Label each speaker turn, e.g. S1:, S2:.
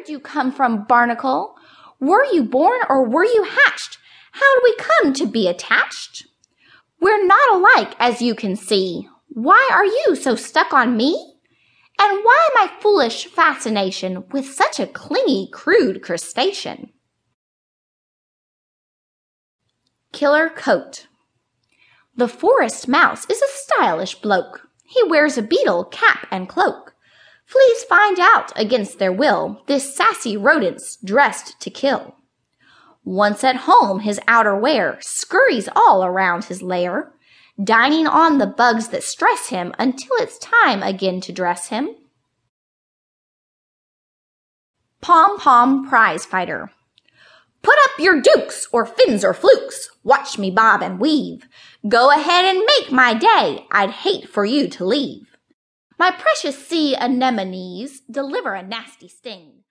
S1: Where'd you come from, Barnacle? Were you born or were you hatched? How did we come to be attached? We're not alike, as you can see. Why are you so stuck on me? And why my foolish fascination with such a clingy, crude crustacean? Killer Coat The forest mouse is a stylish bloke. He wears a beetle cap and cloak. Fleas find out against their will this sassy rodent's dressed to kill. Once at home, his outer wear scurries all around his lair, dining on the bugs that stress him until it's time again to dress him. Pom Pom Prize Fighter Put up your dukes or fins or flukes. Watch me bob and weave. Go ahead and make my day. I'd hate for you to leave. My precious sea anemones deliver a nasty sting.